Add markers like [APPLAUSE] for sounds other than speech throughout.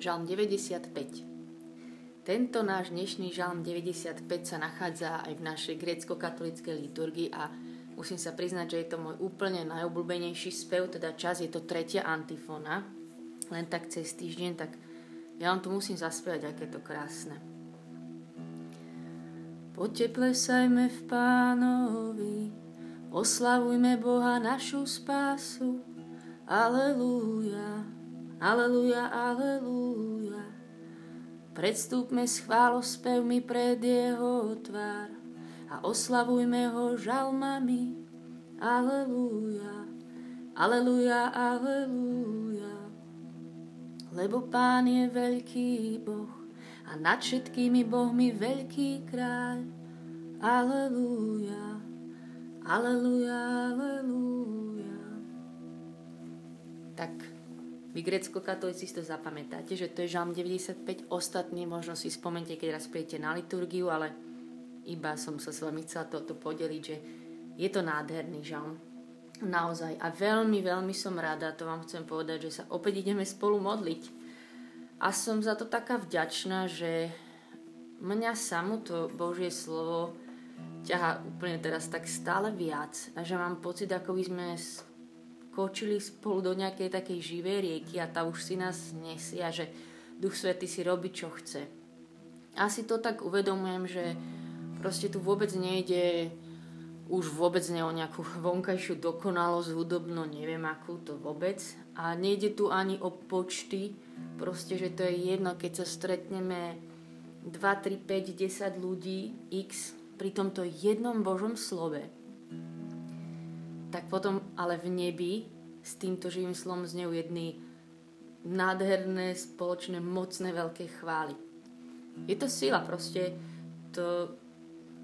Žalm 95. Tento náš dnešný žalm 95 sa nachádza aj v našej grécko-katolíckej liturgii a musím sa priznať, že je to môj úplne najobľúbenejší spev, teda čas je to tretia antifóna, len tak cez týždeň, tak ja vám to musím zaspievať, aké to krásne. Poďte plesajme v pánovi, oslavujme Boha našu spásu. Aleluja, aleluja, aleluja. Predstúpme s chválospevmi pred jeho tvár a oslavujme ho žalmami. Aleluja, aleluja, aleluja. Lebo Pán je veľký Boh a nad všetkými bohmi veľký kráľ. Aleluja, aleluja, aleluja. Tak vy grecko-katolíci si to zapamätáte, že to je žalm 95. Ostatní možno si spomente, keď raz prijete na liturgiu, ale iba som sa s vami chcela toto podeliť, že je to nádherný žalm. Naozaj. A veľmi, veľmi som rada, to vám chcem povedať, že sa opäť ideme spolu modliť a som za to taká vďačná, že mňa samú to Božie slovo ťaha úplne teraz tak stále viac a že mám pocit, ako by sme skočili spolu do nejakej takej živej rieky a tá už si nás nesie a že Duch Svety si robí, čo chce. Asi to tak uvedomujem, že proste tu vôbec nejde už vôbec ne o nejakú vonkajšiu dokonalosť hudobno, neviem akú to vôbec. A nejde tu ani o počty, proste, že to je jedno, keď sa stretneme 2, 3, 5, 10 ľudí, x, pri tomto jednom Božom slove, tak potom ale v nebi s týmto živým slovom znejú jedny nádherné, spoločné, mocné, veľké chvály. Je to sila, proste to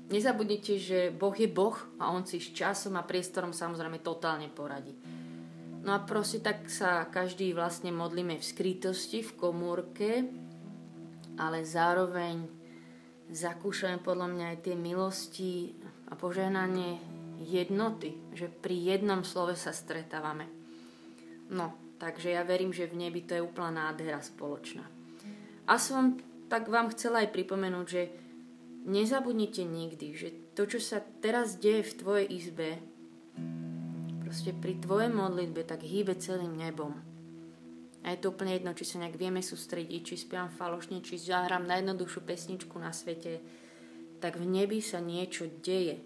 Nezabudnite, že Boh je Boh a On si s časom a priestorom samozrejme totálne poradí. No a proste tak sa každý vlastne modlíme v skrytosti, v komórke, ale zároveň zakúšame podľa mňa aj tie milosti a požehnanie jednoty, že pri jednom slove sa stretávame. No, takže ja verím, že v nebi to je úplná nádhera spoločná. A som tak vám chcela aj pripomenúť, že nezabudnite nikdy, že to, čo sa teraz deje v tvojej izbe, proste pri tvojej modlitbe, tak hýbe celým nebom. A je to úplne jedno, či sa nejak vieme sústrediť, či spievam falošne, či zahrám najjednoduchšiu pesničku na svete, tak v nebi sa niečo deje.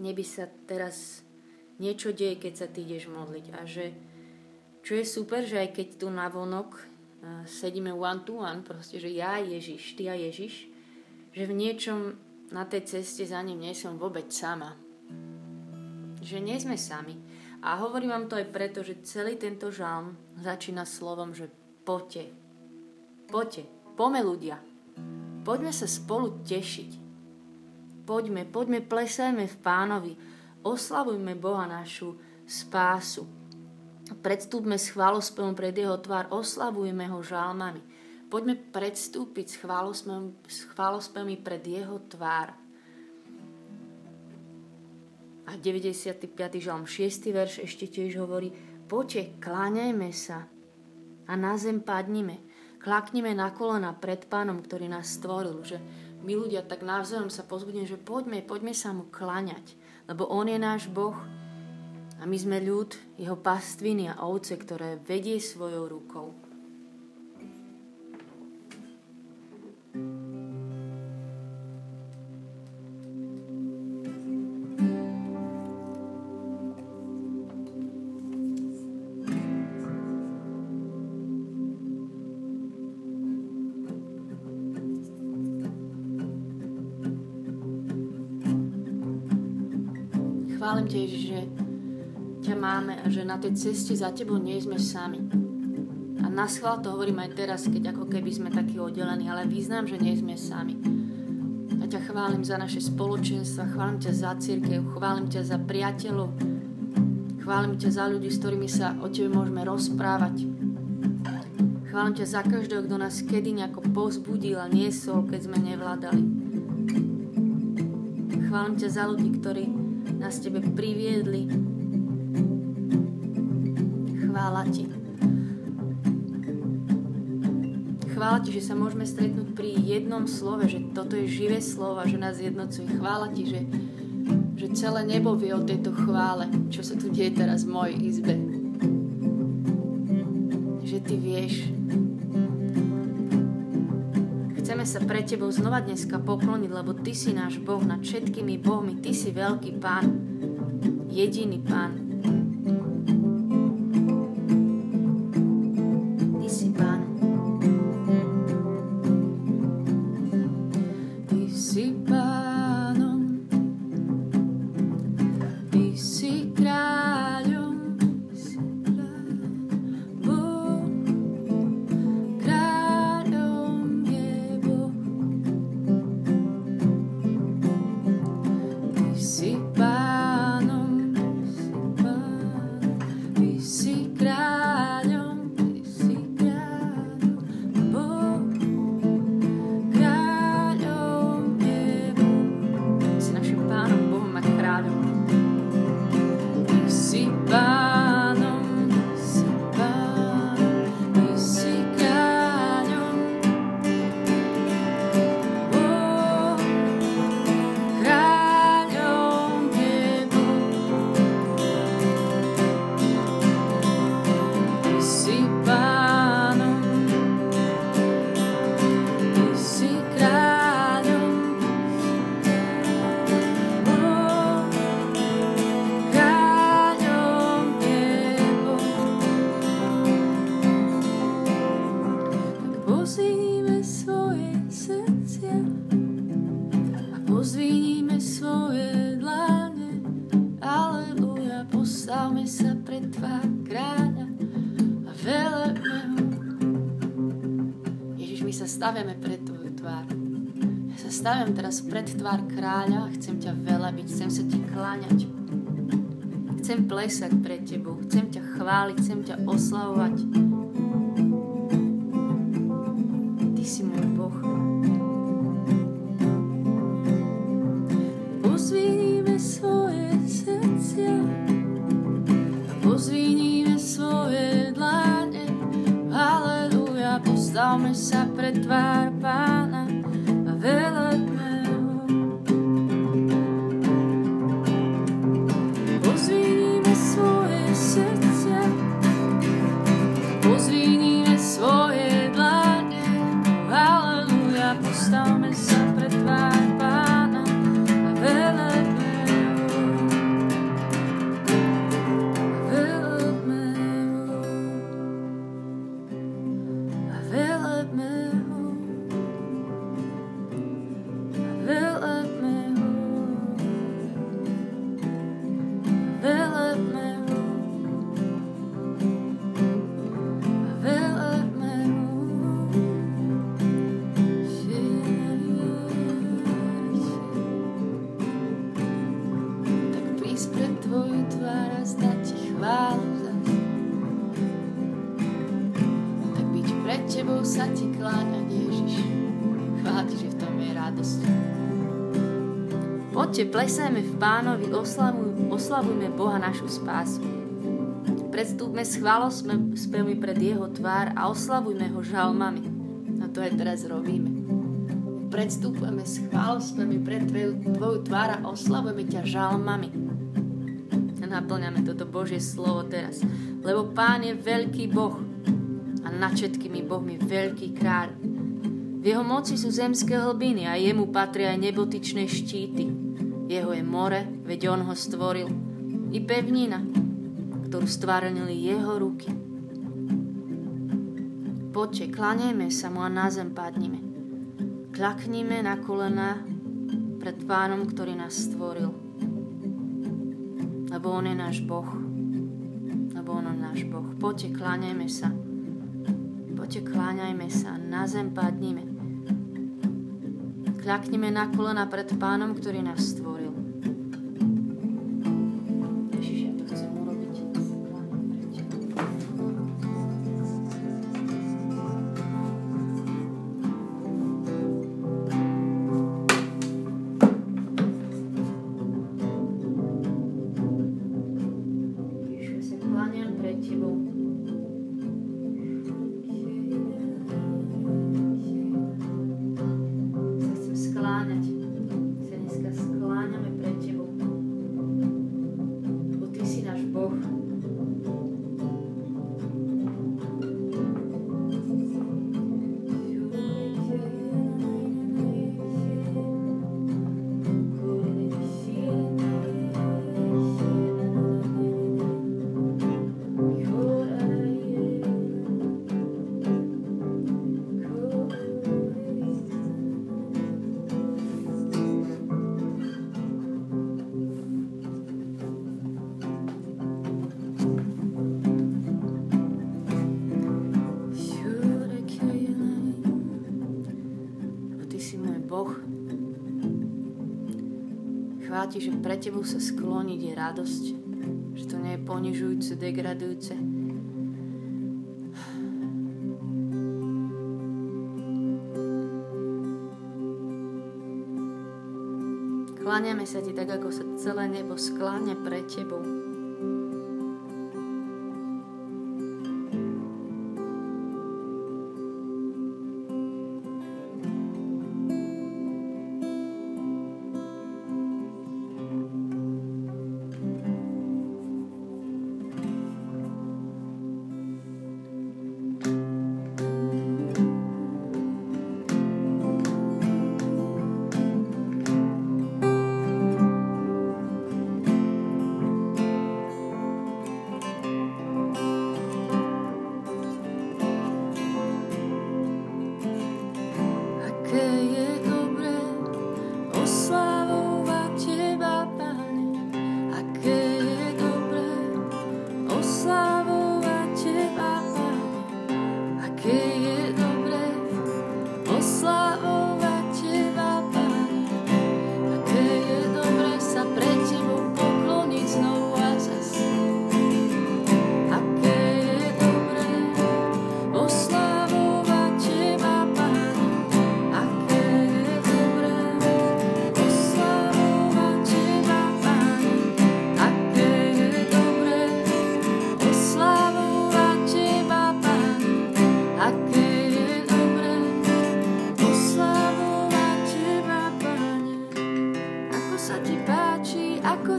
V nebi sa teraz niečo deje, keď sa ty ideš modliť. A že, čo je super, že aj keď tu na vonok uh, sedíme one to one, proste, že ja Ježiš, ty a Ježiš, že v niečom na tej ceste za ním nie som vôbec sama. Že nie sme sami. A hovorím vám to aj preto, že celý tento žalm začína slovom, že poďte. Poďte. Poďme ľudia. Poďme sa spolu tešiť. Poďme, poďme, plesajme v pánovi. Oslavujme Boha našu spásu. Predstúpme s chválospevom pred jeho tvár, oslavujme ho žalmami. Poďme predstúpiť s chválospevmi pred jeho tvár. A 95. žalm 6. verš ešte tiež hovorí Poďte, kláňajme sa a na zem padnime. Klaknime na kolena pred pánom, ktorý nás stvoril. Že my ľudia tak navzájom sa pozbudíme, že poďme, poďme sa mu kláňať. Lebo on je náš Boh a my sme ľud, jeho pastviny a ovce, ktoré vedie svojou rukou. Na tej ceste za tebou nie sme sami. A na schvál to hovorím aj teraz, keď ako keby sme takí oddelení, ale význam, že nie sme sami. Ja ťa chválim za naše spoločenstva, chválim ťa za církev, chválim ťa za priateľov, chválim ťa za ľudí, s ktorými sa o tebe môžeme rozprávať. Chválim ťa za každého, kto nás kedy nejako pozbudil a niesol, keď sme nevládali. Chválim ťa za ľudí, ktorí nás Tebe priviedli. Chvála Ti. chvála Ti, že sa môžeme stretnúť pri jednom slove, že toto je živé slovo, že nás jednocuje. Chvála Ti, že, že celé nebo vie o tejto chvále, čo sa tu deje teraz v mojej izbe. Že Ty vieš. Chceme sa pre Tebou znova dneska pokloniť, lebo Ty si náš Boh nad všetkými Bohmi. Ty si veľký Pán, jediný Pán. Pred Tvoju tvár. Ja sa staviam teraz pred tvár kráľa chcem ťa velebiť, chcem sa ti kláňať. Chcem plesať pred Tebou, chcem ťa chváliť, chcem ťa oslavovať. Ty si môj Boh. Pozvínime svoje srdcia pozvínime svoje dláne. Halleluja, postavme sa pred tvár Poďte, plesajme v pánovi, oslavuj, oslavujme Boha našu spásu. Predstúpme s chválospevmi pred Jeho tvár a oslavujme Ho žalmami. A to aj teraz robíme. Predstúpame s chválospevmi pred tvoju, tvár a oslavujeme ťa žalmami. Naplňame toto Božie slovo teraz. Lebo Pán je veľký Boh a nad všetkými Bohmi veľký kráľ. V jeho moci sú zemské hlbiny a jemu patria aj nebotičné štíty. Jeho je more, veď on ho stvoril. I pevnina, ktorú stvárnili jeho ruky. Poďte, klanejme sa mu a na zem padnime. Klaknime na kolena pred pánom, ktorý nás stvoril. Lebo on je náš Boh. Lebo on je náš Boh. Poďte, kláňajme sa. Poďte, kláňajme sa. Na zem padnime. Kľaknime na kolena pred pánom, ktorý nás stvoril. Thank you. Pre Tebou sa skloniť je radosť. Že to nie je ponižujúce, degradujúce. Kláňame sa Ti tak, ako sa celé nebo skláňa pre Tebou.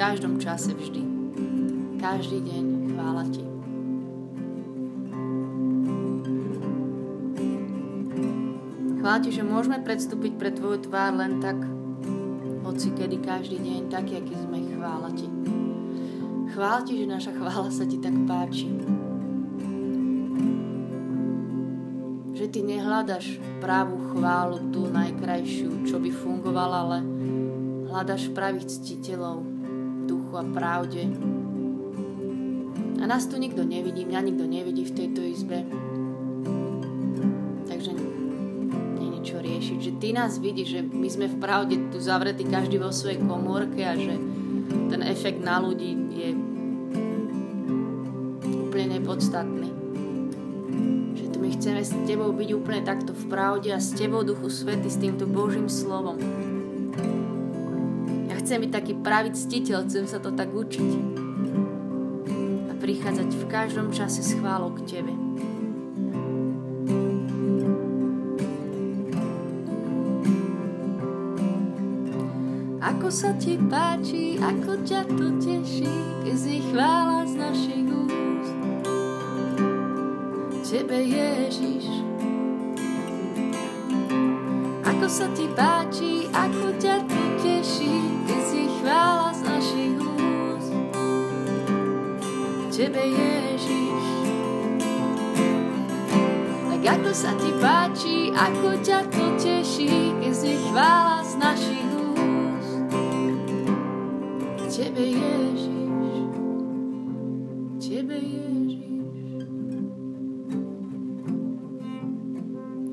každom čase vždy. Každý deň chvála Ti. Chvála Ti, že môžeme predstúpiť pre Tvoju tvár len tak, hoci kedy, každý deň, tak, aký sme. Chvála Ti. Chvála Ti, že naša chvála sa Ti tak páči. Že Ty nehľadaš pravú chválu, tú najkrajšiu, čo by fungovala, ale hľadaš pravých ctiteľov, duchu a pravde. A nás tu nikto nevidí, mňa nikto nevidí v tejto izbe. Takže nie je niečo riešiť. Že ty nás vidíš, že my sme v pravde tu zavretí každý vo svojej komórke a že ten efekt na ľudí je úplne nepodstatný. Že tu my chceme s tebou byť úplne takto v pravde a s tebou Duchu Svety, s týmto Božím slovom chcem byť taký pravý ctiteľ, chcem sa to tak učiť. A prichádzať v každom čase s chválou k Tebe. Ako sa Ti páči, ako ťa to teší, keď si chvála z našich úst. Tebe Ježiš, ako sa Ti páči, ako ťa to Tebe Ježiš. Tak ako sa ti páči, ako ťa to teší, keď znie chvála z našich úst. Tebe Ježiš. Tebe Ježiš.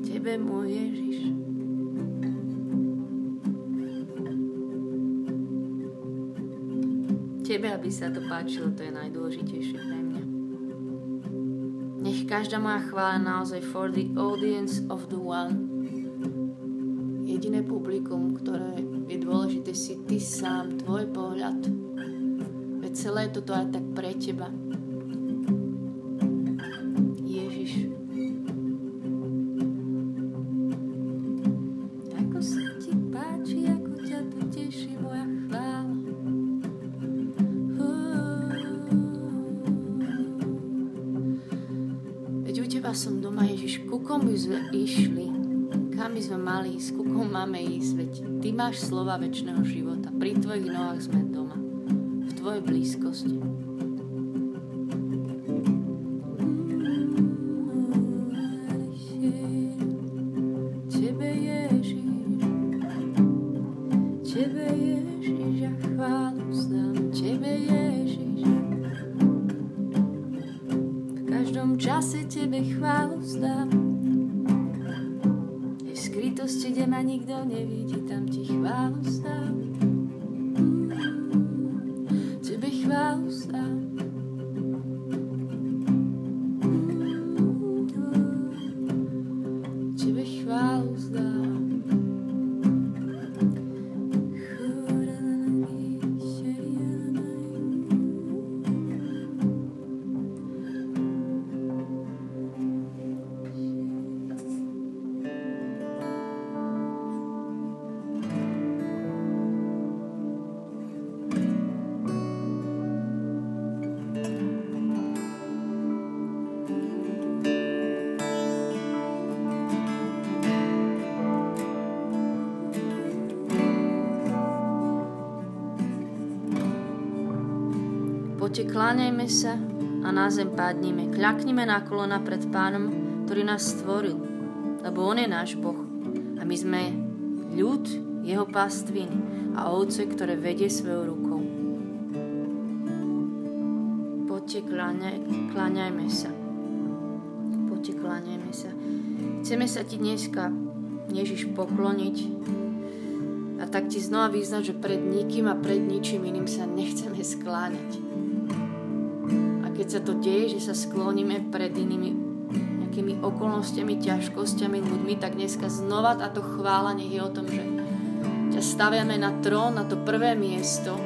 Tebe môj Ježiš. Tebe, aby sa to páčilo, to je najdôležitejšie pre mňa. Nech každá moja chvála naozaj for the audience of the one. Jediné publikum, ktoré je dôležité, si ty sám, tvoj pohľad. Veď celé toto aj tak pre teba. komu sme išli, kam by sme mali ísť, ku komu máme ísť, veď Ty máš slova väčšného života, pri Tvojich nohách sme doma, v Tvojej blízkosti. house Poďte, kláňajme sa a na zem pádnime. Kľaknime na kolona pred pánom, ktorý nás stvoril, lebo on je náš Boh. A my sme ľud, jeho pastviny a ovce, ktoré vedie svojou rukou. Poďte, kláňaj, kláňajme sa. Poďte, kláňajme sa. Chceme sa ti dneska, Ježiš, pokloniť a tak ti znova vyznať, že pred nikým a pred ničím iným sa nechceme skláňať keď sa to deje, že sa skloníme pred inými nejakými okolnostiami, ťažkosťami, ľuďmi, tak dneska znova táto chvála nech je o tom, že ťa staviame na trón, na to prvé miesto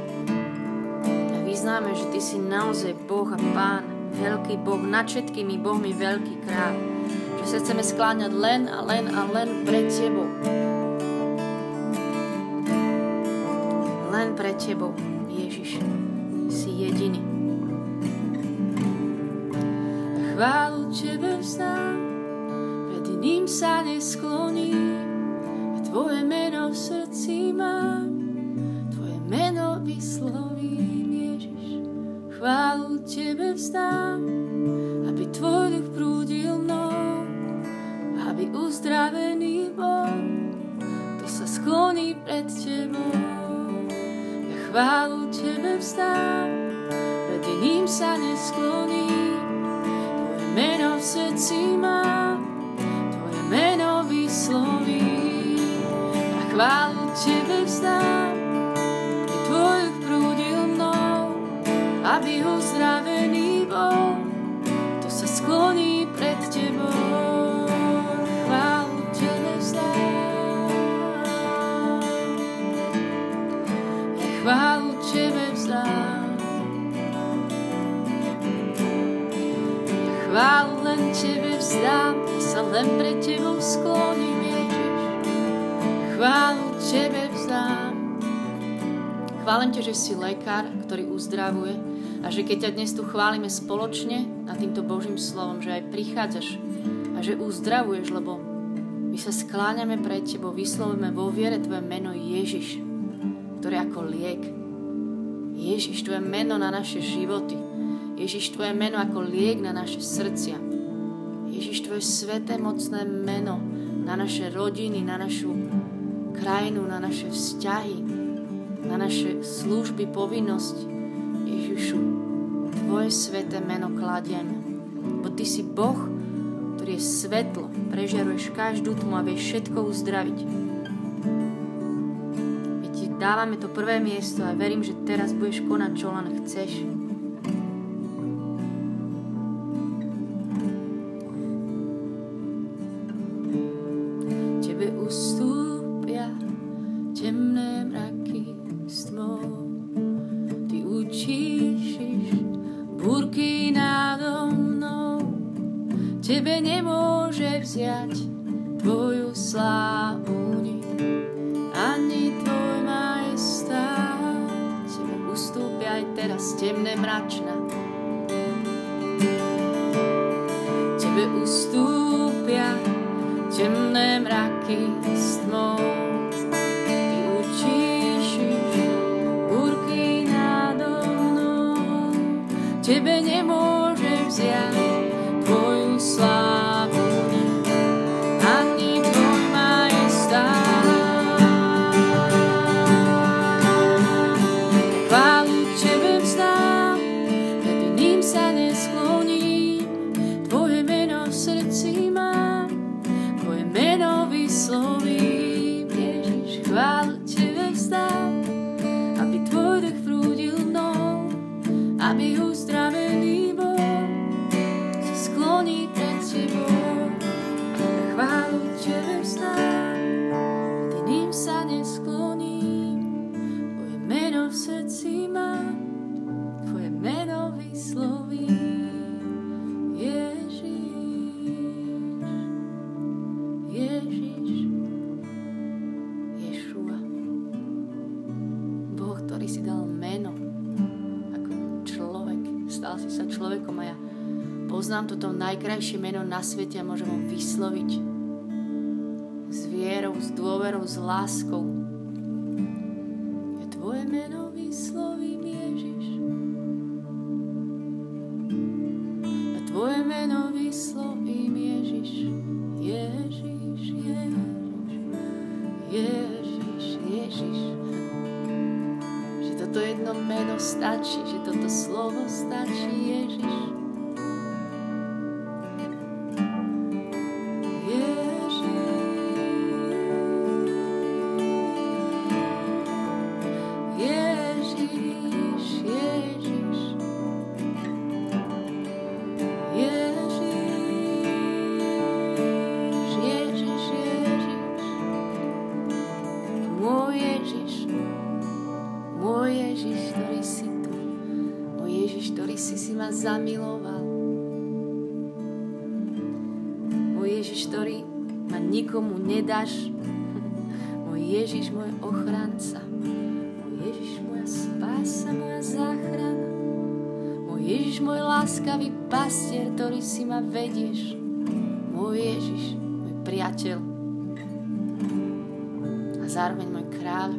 a vyznáme, že Ty si naozaj Boh a Pán, veľký Boh, nad všetkými Bohmi veľký kráľ. Že sa chceme skláňať len a len a len pred Tebou. Len pred Tebou, Ježiš. Si jediný. Chválu Tebe vzdám, pred iným sa neskloním, a Tvoje meno v srdci mám, Tvoje meno vyslovím, Ježiš. Chválu Tebe vzdám, aby Tvoj duch prúdil mnou, aby uzdravený bol, to sa skloní pred Tebou. Ja chválu Tebe vzdám, pred iným sa neskloním, srdci mám, Tvoje meno vysloví. A chválu Tebe vzdám, Tvoj prúdil mnou, aby ho zdravený bol, vzdám, sa len pre Tebou skloním, Ježiš. Chválu Tebe vzdám. Chválim Ťa, že si lekár, ktorý uzdravuje a že keď ťa dnes tu chválime spoločne na týmto Božím slovom, že aj prichádzaš a že uzdravuješ, lebo my sa skláňame pred Tebou, vyslovíme vo viere Tvoje meno Ježiš, ktoré ako liek. Ježiš, Tvoje meno na naše životy. Ježiš, Tvoje meno ako liek na naše srdcia. Ježiš, Tvoje sveté mocné meno na naše rodiny, na našu krajinu, na naše vzťahy, na naše služby, povinnosť. Ježišu, Tvoje sveté meno kladiem. Bo Ty si Boh, ktorý je svetlo, prežiaruješ každú tmu a vieš všetko uzdraviť. My Ti dávame to prvé miesto a verím, že teraz budeš konať, čo len chceš. tebe nemôže vziať tvoju slávu ani tvoj majestát. Tebe ustúpia aj teraz temné mračna. Tebe ustúpia temné mraky s tmou. Ktorý si dal meno ako človek. Stal si sa človekom a ja poznám toto najkrajšie meno na svete a môžem ho vysloviť s vierou, s dôverou, s láskou. Stačí, že toto slovo nedáš, [LAUGHS] môj Ježiš, môj ochranca, môj Ježiš, moja spása, moja záchrana, môj Ježiš, môj láskavý pastier, ktorý si ma vedieš, môj Ježiš, môj priateľ. A zároveň môj kráľ.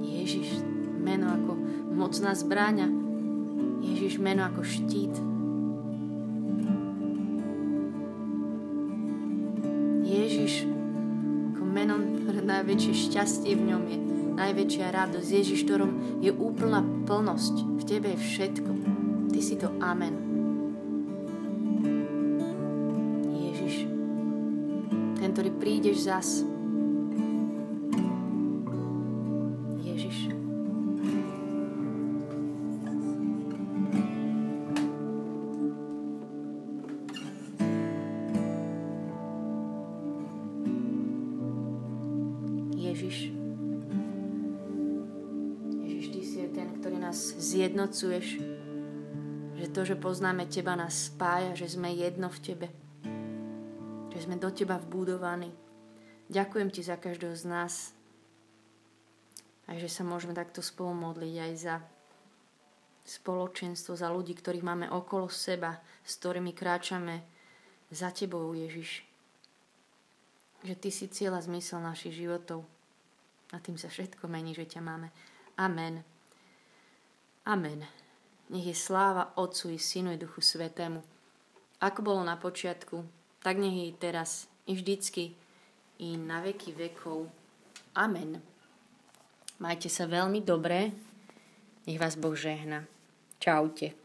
Ježiš, meno ako mocná zbráňa, Ježiš, meno ako štít. Najväčšie šťastie v ňom je, najväčšia radosť. Ježiš, ktorom je úplná plnosť. V Tebe je všetko. Ty si to amen. Ježiš, ten, ktorý prídeš zas. Zjednocuješ. Že to, že poznáme Teba, nás spája, že sme jedno v Tebe. Že sme do Teba vbudovaní. Ďakujem Ti za každého z nás. A že sa môžeme takto spolu modliť aj za spoločenstvo, za ľudí, ktorých máme okolo seba, s ktorými kráčame za Tebou, Ježiš. Že Ty si cieľ a zmysel našich životov. A tým sa všetko mení, že ťa máme. Amen. Amen. Nech je sláva Otcu i Synu i Duchu Svetému. Ako bolo na počiatku, tak nech je teraz, i vždycky, i na veky vekov. Amen. Majte sa veľmi dobre. Nech vás Boh žehna. Čaute.